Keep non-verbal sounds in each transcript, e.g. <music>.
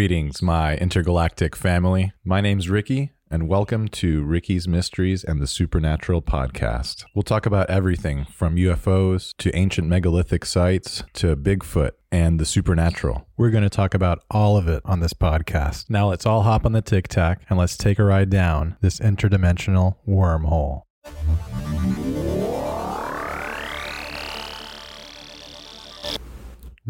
Greetings, my intergalactic family. My name's Ricky, and welcome to Ricky's Mysteries and the Supernatural podcast. We'll talk about everything from UFOs to ancient megalithic sites to Bigfoot and the supernatural. We're going to talk about all of it on this podcast. Now let's all hop on the Tic Tac and let's take a ride down this interdimensional wormhole.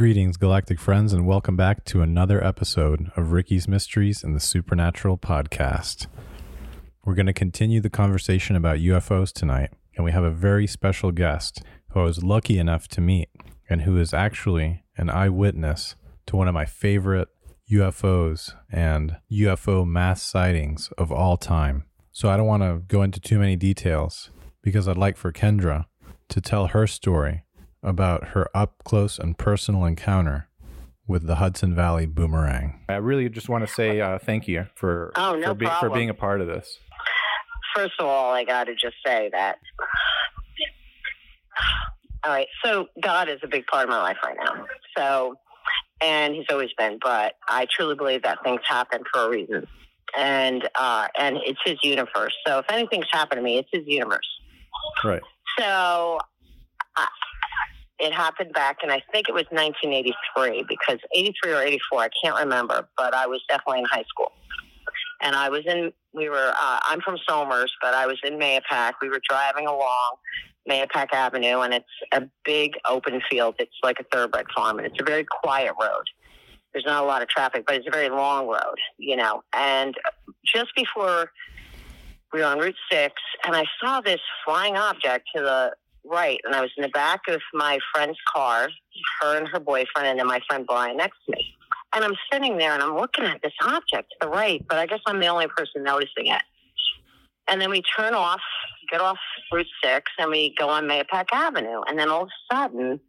Greetings, galactic friends, and welcome back to another episode of Ricky's Mysteries and the Supernatural podcast. We're going to continue the conversation about UFOs tonight, and we have a very special guest who I was lucky enough to meet and who is actually an eyewitness to one of my favorite UFOs and UFO mass sightings of all time. So I don't want to go into too many details because I'd like for Kendra to tell her story about her up close and personal encounter with the Hudson Valley boomerang. I really just want to say uh, thank you for Oh, no for, be- for being a part of this. First of all, I got to just say that. All right, so God is a big part of my life right now. So, and He's always been, but I truly believe that things happen for a reason, and uh, and it's His universe. So, if anything's happened to me, it's His universe. Right. So, I, it happened back, and I think it was 1983 because 83 or 84, I can't remember, but I was definitely in high school. And I was in, we were, uh, I'm from Somers, but I was in Mahopac. We were driving along Mahopac Avenue, and it's a big open field. It's like a thoroughbred farm, and it's a very quiet road. There's not a lot of traffic, but it's a very long road, you know. And just before we were on Route 6, and I saw this flying object to the right, and I was in the back of my friend's car, her and her boyfriend, and then my friend Brian next to me. And I'm sitting there and I'm looking at this object to the right, but I guess I'm the only person noticing it. And then we turn off, get off Route 6, and we go on Mahopac Avenue. And then all of a sudden,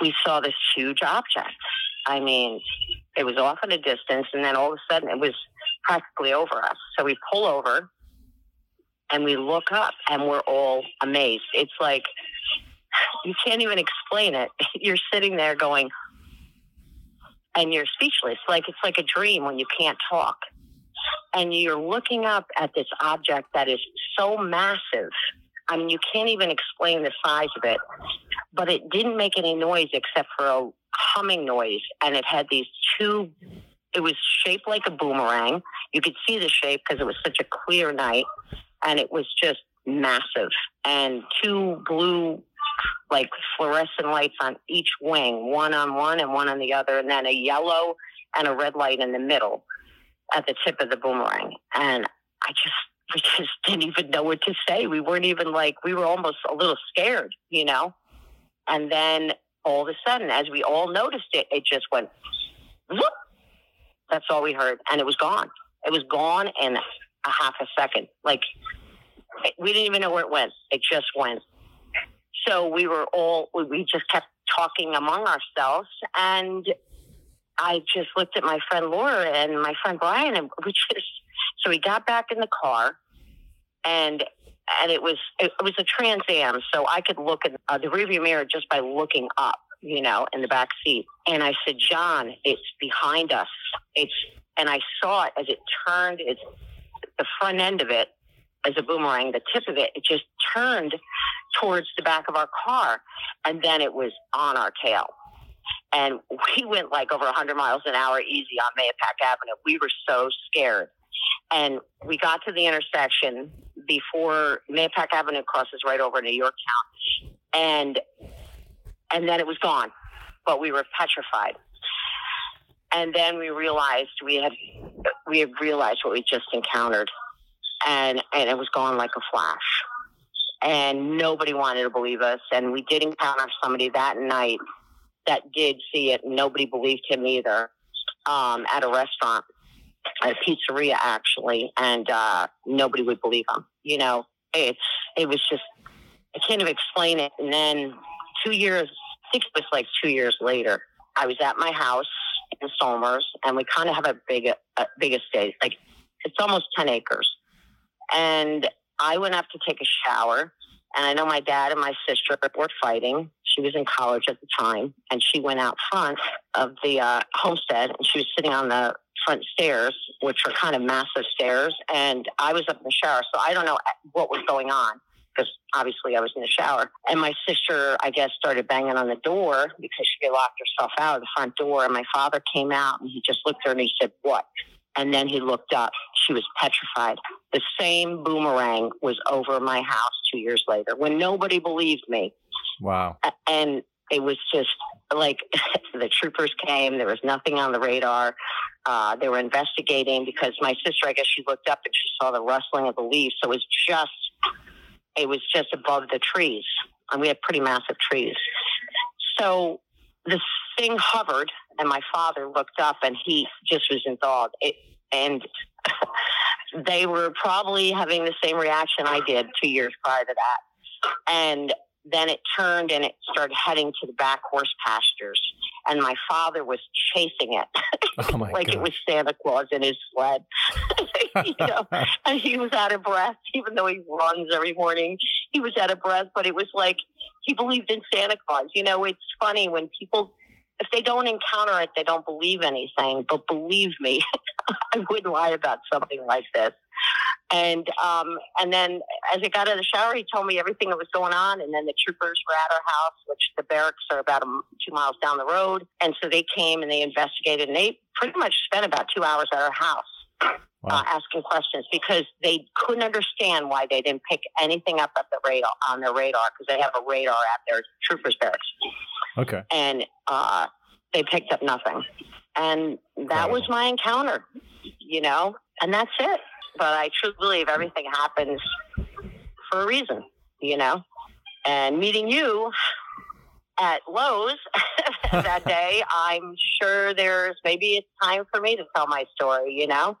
we saw this huge object. I mean, it was off at a distance, and then all of a sudden, it was practically over us. So we pull over and we look up, and we're all amazed. It's like, you can't even explain it. <laughs> You're sitting there going, and you're speechless. Like it's like a dream when you can't talk. And you're looking up at this object that is so massive. I mean, you can't even explain the size of it. But it didn't make any noise except for a humming noise. And it had these two, it was shaped like a boomerang. You could see the shape because it was such a clear night. And it was just massive. And two blue like fluorescent lights on each wing, one on one and one on the other, and then a yellow and a red light in the middle at the tip of the boomerang. And I just, <laughs> we just didn't even know what to say. We weren't even like, we were almost a little scared, you know? And then all of a sudden, as we all noticed it, it just went, whoop. That's all we heard. And it was gone. It was gone in a half a second. Like, we didn't even know where it went. It just went. So we were all, we just kept talking among ourselves. And I just looked at my friend Laura and my friend Brian, and we just, so we got back in the car and and it was it, was a Trans Am, so I could look at uh, the rearview mirror just by looking up, you know, in the back seat. And I said, John, it's behind us. It's and I saw it as it turned. It's the front end of it as a boomerang. The tip of it, it just turned towards the back of our car, and then it was on our tail. And <laughs> we went like over 100 miles an hour easy on Mahopac Avenue. We were so scared. And we got to the intersection before Mahopac Avenue crosses right over to Yorktown. And and then it was gone. But we were petrified. And then we realized we had we had realized what we just encountered. And and it was gone like a flash. And nobody wanted to believe us. And we did encounter somebody that night that did see it. Nobody believed him either. Um, at a restaurant, a pizzeria actually, and uh, nobody would believe him. You know, it's it was just I can't even explain it. And then two years, I think it was like two years later, I was at my house in Somers, and we kind of have a big a big estate, like it's almost ten acres. And I went up to take a shower, and I know my dad and my sister were fighting. She was in college at the time, and she went out front of the uh, homestead, and she was sitting on the front stairs, which were kind of massive stairs. And I was up in the shower, so I don't know what was going on because obviously I was in the shower. And my sister, I guess, started banging on the door because she locked herself out of the front door. And my father came out and he just looked at her and he said, What? And then he looked up. She was petrified. The same boomerang was over my house two years later when nobody believed me. Wow. And it was just like <laughs> the troopers came. There was nothing on the radar. Uh, they were investigating because my sister, I guess she looked up and she saw the rustling of the leaves. So it was just, it was just above the trees. And we had pretty massive trees. So this thing hovered and my father looked up and he just was enthralled. It, and <laughs> they were probably having the same reaction I did two years prior to that. And then it turned and it started heading to the back horse pastures. And my father was chasing it Oh <laughs> like God. it was Santa Claus in his sled. <laughs> you know, <laughs> and he was out of breath, even though he runs every morning. He was out of breath, but it was like he believed in Santa Claus. You know, it's funny when people, if they don't encounter it, they don't believe anything. But believe me, <laughs> I wouldn't lie about something like this. And um, and then as I got out of the shower, he told me everything that was going on. And then the troopers were at our house, which the barracks are about a, two miles down the road. And so they came and they investigated, and they pretty much spent about two hours at our house Wow. uh, asking questions because they couldn't understand why they didn't pick anything up at the radar on their radar because they have a radar at their troopers barracks, Okay. and uh, they picked up nothing. And that was my encounter, you know, and that's it. But I truly believe everything happens for a reason, you know. And meeting you at Lowe's <laughs> that <laughs> day, I'm sure there's maybe it's time for me to tell my story, you know.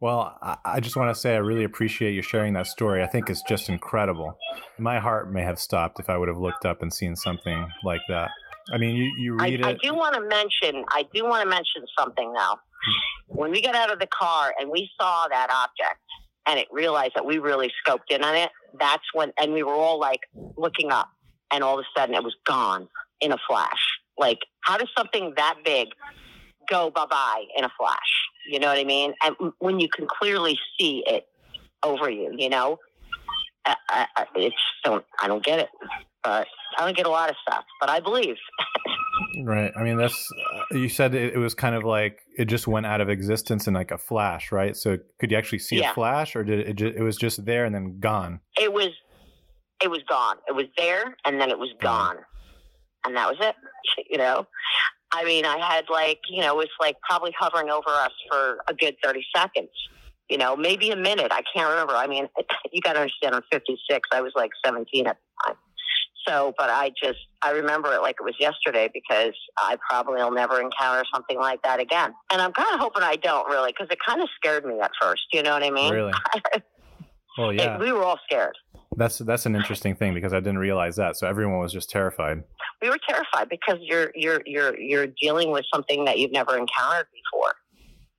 Well, I- I just want to say I really appreciate you sharing that story. I think it's just incredible. My heart may have stopped if I would have looked up and seen something like that. I mean, you, you I, read I it. do want to mention. I do want to mention something now. When we got out of the car and we saw that object, and it realized that we really scoped in on it. That's when, and we were all like looking up, and all of a sudden it was gone in a flash. Like, how does something that big go bye bye in a flash? You know what I mean? And when you can clearly see it over you, you know, I, I, it's don't. I don't get it, but I don't get a lot of stuff. But I believe. <laughs> Right. I mean, that's uh, you said it, it was kind of like it just went out of existence in like a flash, right? So could you actually see Yeah. a flash, or did it? Just, it was just there and then gone. it was it was gone. It was there and then it was gone. And that was it. <laughs> You know? I mean, I had like, you know, it was like probably hovering over us for a good 30 seconds. You know, maybe a minute. I can't remember. I mean, <laughs> you got to understand, I'm 56. I was like 17 at the time. So, but I just, I remember it like it was yesterday because I probably will never encounter something like that again. And I'm kind of hoping I don't really because it kind of scared me at first. You know what I mean? Really? <laughs> Well, It- yeah. we were all scared. That's that's an interesting thing because I didn't realize that. So everyone was just terrified. We were terrified because you're you're you're you're dealing with something that you've never encountered before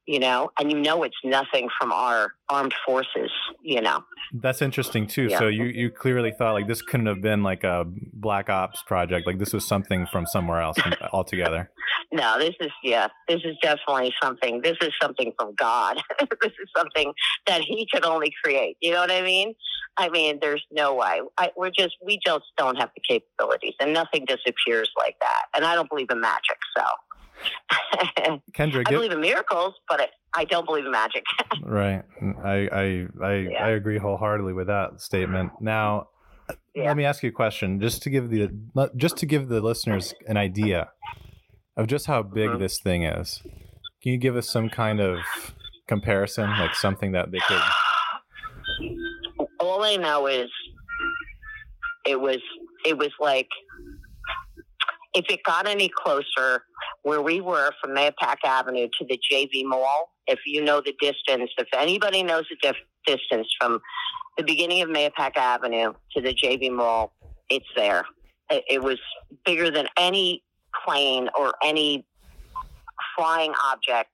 you know and you know it's nothing from our armed forces you know That's interesting too. Yeah. So you you clearly thought like this couldn't have been like a black ops project. Like this was something from somewhere else <laughs> altogether. no this is yeah this is definitely something this is something from god <laughs> this is something that he could only create you know what i mean i mean there's no way I, we're just we just don't have the capabilities and nothing disappears like that and i don't believe in magic so <laughs> Kendra, i believe in miracles but it, i don't believe in magic <laughs> right. I I I, Yeah. I agree wholeheartedly with that statement. Now, Yeah. let me ask you a question, just to give the just to give the listeners an idea of just how big Mhm. this thing is. Can you give us some kind of comparison, like something that they could? All I know is it was it was like if it got any closer where we were from Mahopac Avenue to the JV Mall, if you know the distance, if anybody knows the dif- distance from the beginning of Mahopac Avenue to the JV Mall, it's there. It, it was bigger than any plane or any flying object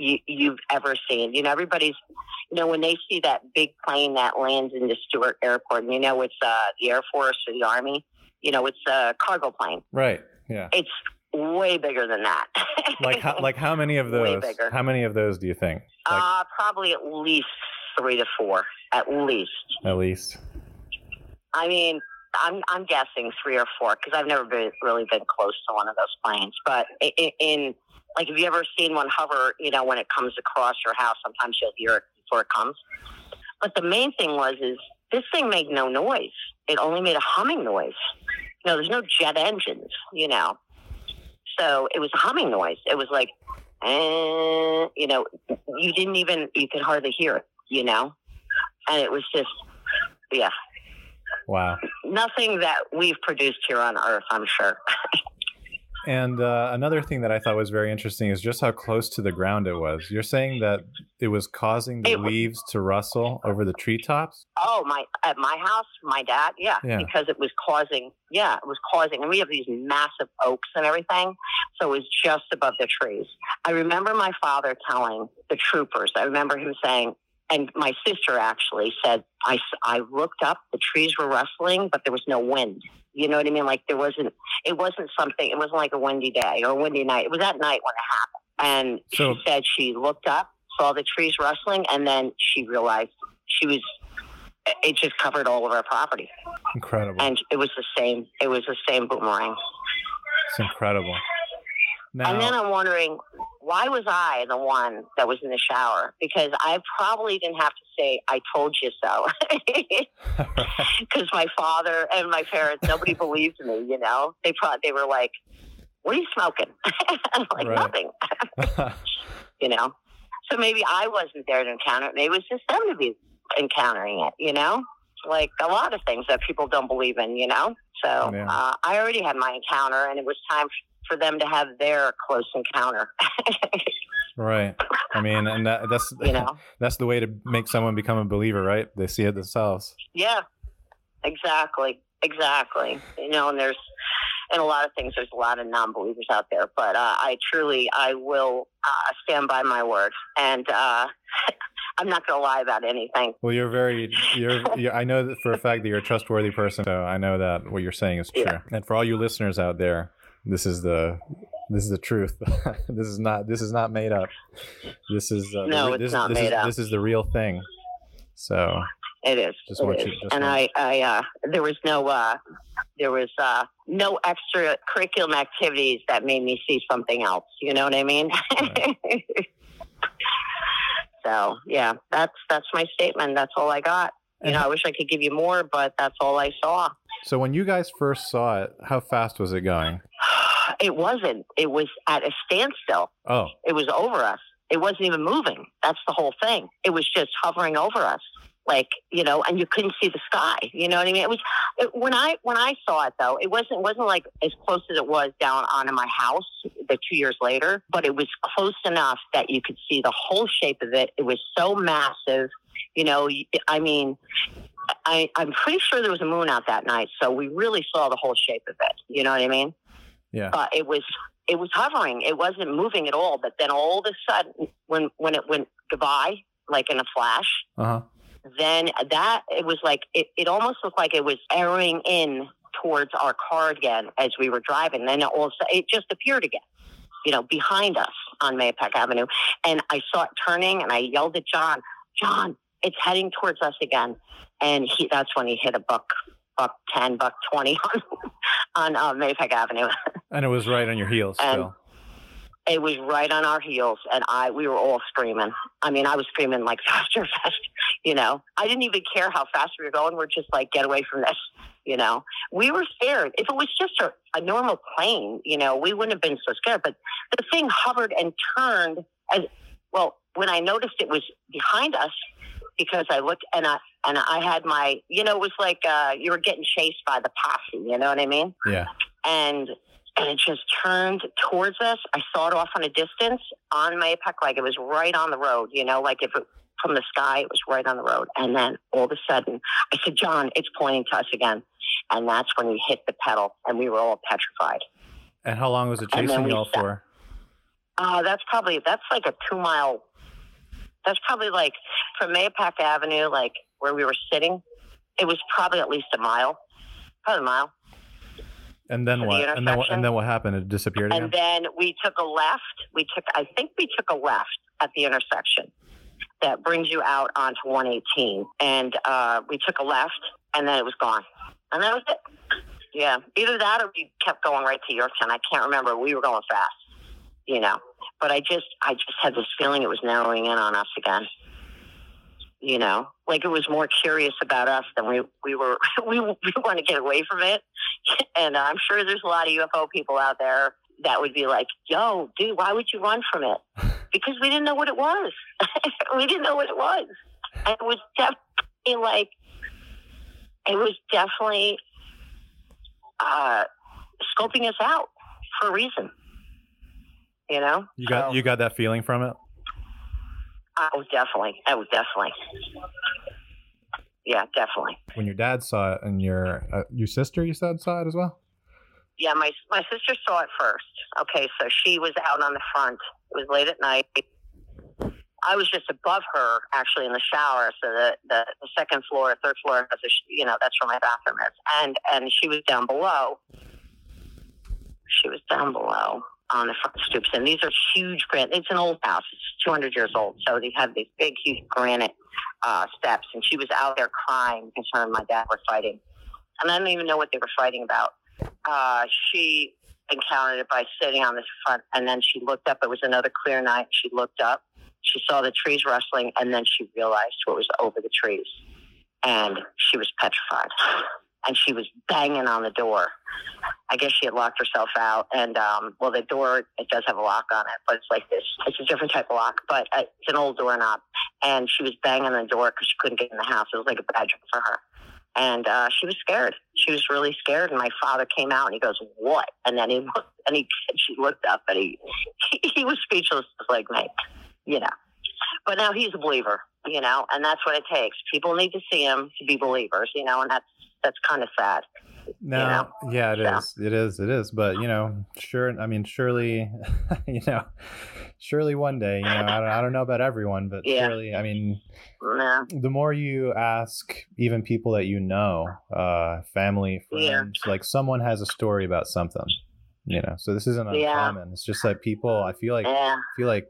you, you've ever seen. You know, everybody's you know, when they see that big plane that lands into Stewart Airport, and you know it's uh, the Air Force or the Army, You know, it's a cargo plane. Right. Yeah. It's way bigger than that. <laughs> Like how, like how many of Way those? bigger. How many of those do you think? Like uh, probably at least three to four, at least. at least. I mean, I'm I'm guessing three or four because I've never been really been close to one of those planes. But i- i- in like, have you ever seen one hover? You know, when it comes across your house, sometimes you'll hear it before it comes. But the main thing was is this thing made no noise. It only made a humming noise. You know, there's no jet engines. You know, so it was a humming noise. It was like, eh, you know, you didn't even you could hardly hear it. You know, and it was just, yeah Wow. nothing that we've produced here on Earth, I'm sure. And uh, another thing that I thought was very interesting is just how close to the ground it was. You're saying that it was causing the It was- leaves to rustle over the treetops. Oh, my at my house, my dad, yeah, Yeah. because it was causing, yeah, it was causing, and we have these massive oaks and everything, so it was just above the trees. I remember my father telling the troopers. I remember him saying, and my sister actually said, I, I looked up, the trees were rustling, but there was no wind. You know what I mean? Like there wasn't, it wasn't something. It wasn't like a windy day or a windy night. It was at night when it happened. And So- she said she looked up, saw the trees rustling, and then she realized she was. It just covered all of our property, Incredible. and it was the same. It was the same boomerang. It's incredible. Now, And then I'm wondering, why was I the one that was in the shower? Because I probably didn't have to say, "I told you so," <laughs> <laughs> because my father and my parents, nobody <laughs> believed me. You know, they probably they were like, "What are you smoking?" I'm like, "Nothing." you know. So maybe I wasn't there to encounter it. Maybe it was just them to be encountering it, you know? Like a lot of things that people don't believe in, you know? So Yeah. uh, I already had my encounter, and it was time for them to have their close encounter, <laughs> right. I mean, and that, that's you know? <laughs> that's the way to make someone become a believer, right? They see it themselves. Yeah, exactly. Exactly. You know, and there's, in a lot of things, there's a lot of non believers out there, but uh, I truly, I will uh, stand by my word. And uh, <laughs> I'm not going to lie about anything. Well, you're very, you're, <laughs> you I know that for a fact that you're a trustworthy person. So I know that what you're saying is true. Yeah. And for all you listeners out there, this is the, this is the truth. <laughs> this is not, this is not made up. This is, uh, No, the, it's this, not this made is, up. This is the real thing. So It is. Just It want you- just and I, I, uh, there was no, uh, there was uh, no extra curriculum activities that made me see something else. You know what I mean? <laughs> so yeah, that's that's my statement. That's all I got. You know, I wish I could give you more, but that's all I saw. So when you guys first saw it, how fast was it going? <sighs> It wasn't. It was at a standstill. Oh, It was over us. It wasn't even moving. That's the whole thing. It was just hovering over us, like you know, and you couldn't see the sky. You know what I mean? It was it, when I when I saw it though. It wasn't wasn't like as close as it was down onto my house the two years later, but it was close enough that you could see the whole shape of it. It was so massive. You know, I mean. I, I'm pretty sure there was a moon out that night, so we really saw the whole shape of it. You know what I mean? yeah. but it was it was hovering. It wasn't moving at all. But then all of a sudden, when when it went goodbye, like in a flash, Uh huh. Then that it was like it, it almost looked like it was arrowing in towards our car again as we were driving. Then it also it just appeared again, you know, behind us on Mahopac Avenue, and I saw it turning, and I yelled at John, John, it's heading towards us again, and he that's when he hit a buck. Buck ten, buck twenty on <laughs> on uh, Avenue. <laughs> And it was right on your heels And- still. it was right on our heels and i we were all screaming i mean i was screaming like <laughs> faster faster you know i didn't even care how fast we were going. We're just like get away from this you know. We were scared. If it was just a, a normal plane you know we wouldn't have been so scared. But the thing hovered and turned as well when i noticed it was behind us because i looked and i and i had my you know it was like uh you were getting chased by the posse you know what i mean? Yeah. and and it just turned towards us. I saw it off on a distance on my Mahopac, like it was right on the road, you know, like if it from the sky, it was right on the road. And then all of a sudden, I said, John, it's pointing to us again. And that's when we hit the pedal and we were all petrified. And how long was it chasing y'all for? Uh, that's probably, that's like a two mile, that's probably like from Mahopac Avenue, like where we were sitting, it was probably at least a mile, probably a mile. And then to the what? And then what? And then what happened? It disappeared again. And then we took a left. We took, I think we took a left at the intersection that brings you out onto 118. And uh, we took a left, and then it was gone. And that was it. Yeah, either that or we kept going right to Yorktown. I can't remember. We were going fast, you know. But I just, I just had this feeling it was narrowing in on us again. You know, like it was more curious about us than we we were. <laughs> We we want to get away from it, <laughs> and I'm sure there's a lot of UFO people out there that would be like, "Yo, dude, why would you run from it?" Because we didn't know what it was. <laughs> we didn't know what it was. And it was definitely like, it was definitely uh, scoping us out for a reason. You know, you got So- you got that feeling from it. Oh, definitely. Oh, definitely. Yeah, definitely. when your dad saw it and your uh, your sister you said saw it as well Yeah, my my sister saw it first. Okay, so she was out on the front. It was late at night. I was just above her, actually, in the shower. So the the, the second floor, third floor you know, that's where my bathroom is, and and she was down below. She was down below on the front stoops, and these are huge granite. It's an old house. It's 200 years old, so they have these big, huge granite uh, steps. And she was out there crying because her and my dad were fighting, and I don't even know what they were fighting about uh, she encountered it by sitting on the front, and then she looked up. It was another clear night. She looked up. She saw the trees rustling, and then she realized what was over the trees, and she was petrified. And she was banging on the door. I guess she had locked herself out, and um, well, the door it does have a lock on it, but it's like this. It's a different type of lock, but uh, it's an old doorknob. And she was banging on the door because she couldn't get in the house. It was like a bad dream for her and uh, she was scared. She was really scared. And my father came out and he goes, "What?" And then he <laughs> looked, and he she looked up and he he, <laughs> he was speechless, like me, you know. But now he's a believer, you know, and that's what it takes. People need to see him to be believers, you know, and that's that's kind of sad. no yeah it Yeah. is it is it is but you know sure i mean surely <laughs> you know surely one day you know i don't, I don't know about everyone but Yeah. surely i mean Yeah, the more you ask even people that you know uh family Yeah. friends like someone has a story about something you know so this isn't Yeah. uncommon it's just that people i feel like yeah, feel like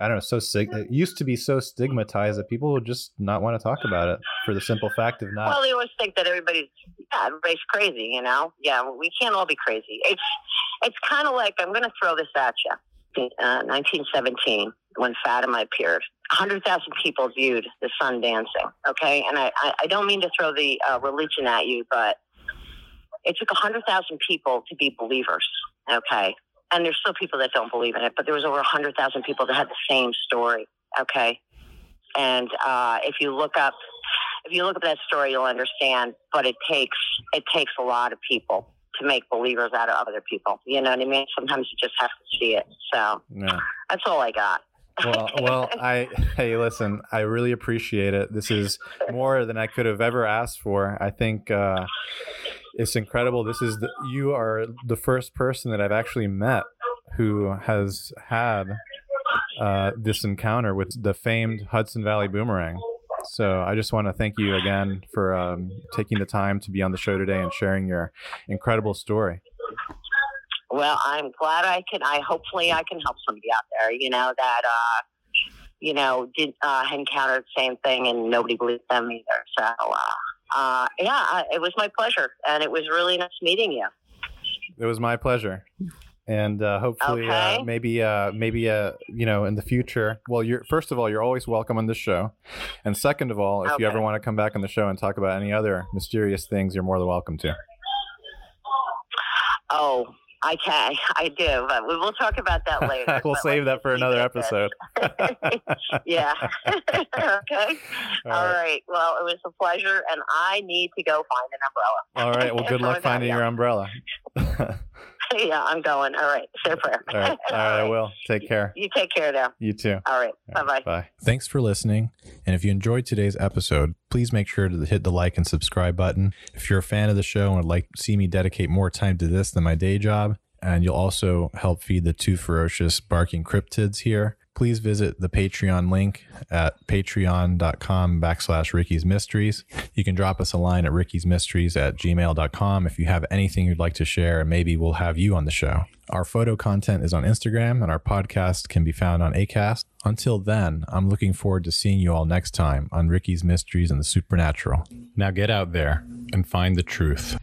I don't know, so sig- it used to be so stigmatized that people would just not want to talk about it for the simple fact of not. Well, they always think that everybody's yeah, everybody's crazy, you know. Yeah, we can't all be crazy. It's it's kind of like I'm going to throw this at you. Uh, 1917, when Fatima appeared, 100,000 people viewed the sun dancing. Okay, and I I, I don't mean to throw the uh, religion at you, but it took 100,000 people to be believers. Okay, and there's still people that don't believe in it, but there was over 100,000 people that had the same story. Okay, and uh, if you look up if you look at that story, you'll understand. But it takes it takes a lot of people to make believers out of other people. You know what I mean? Sometimes you just have to see it. So Yeah. that's all I got. Well, <laughs> well, I hey, listen, I really appreciate it. This is more than I could have ever asked for. I think uh, it's incredible. This is the, you are the first person that I've actually met who has had uh, this encounter with the famed Hudson Valley Boomerang. So I just want to thank you again for um, taking the time to be on the show today and sharing your incredible story. Well, I'm glad I can. I hopefully I can help somebody out there. You know that uh, you know did uh, encountered the same thing and nobody believed them either. So uh, uh, yeah, I- it was my pleasure, and it was really nice meeting you. It was my pleasure. And uh, hopefully, uh, Okay. maybe, uh, maybe, uh, you know, in the future. Well, you're first of all, you're always welcome on this show, and second of all, if you ever want to come back on the show and talk about any other mysterious things, you're more than welcome to. Oh, I can. I do, but we will talk about that <laughs> later. we'll But save that for another leave it at this. episode. <laughs> yeah. <laughs> okay. All All right. right. Well, it was a pleasure, and I need to go find an umbrella. All right. Well, good luck finding your umbrella. All <laughs> yeah, I'm going. All right. Say a prayer. right. <laughs> All right. I will. Take care. You take care now. You too. All right. All Bye bye. Bye. Thanks for listening. And if you enjoyed today's episode, please make sure to hit the like and subscribe button. If you're a fan of the show and would like to see me dedicate more time to this than my day job, and you'll also help feed the two ferocious barking cryptids here, please visit the Patreon link at patreon.com backslash Ricky's Mysteries. You can drop us a line at Ricky's Mysteries at gmail.com if you have anything you'd like to share, and maybe we'll have you on the show. Our photo content is on Instagram, and our podcast can be found on ACAST. Until then, I'm looking forward to seeing you all next time on Ricky's Mysteries and the Supernatural. Now get out there and find the truth.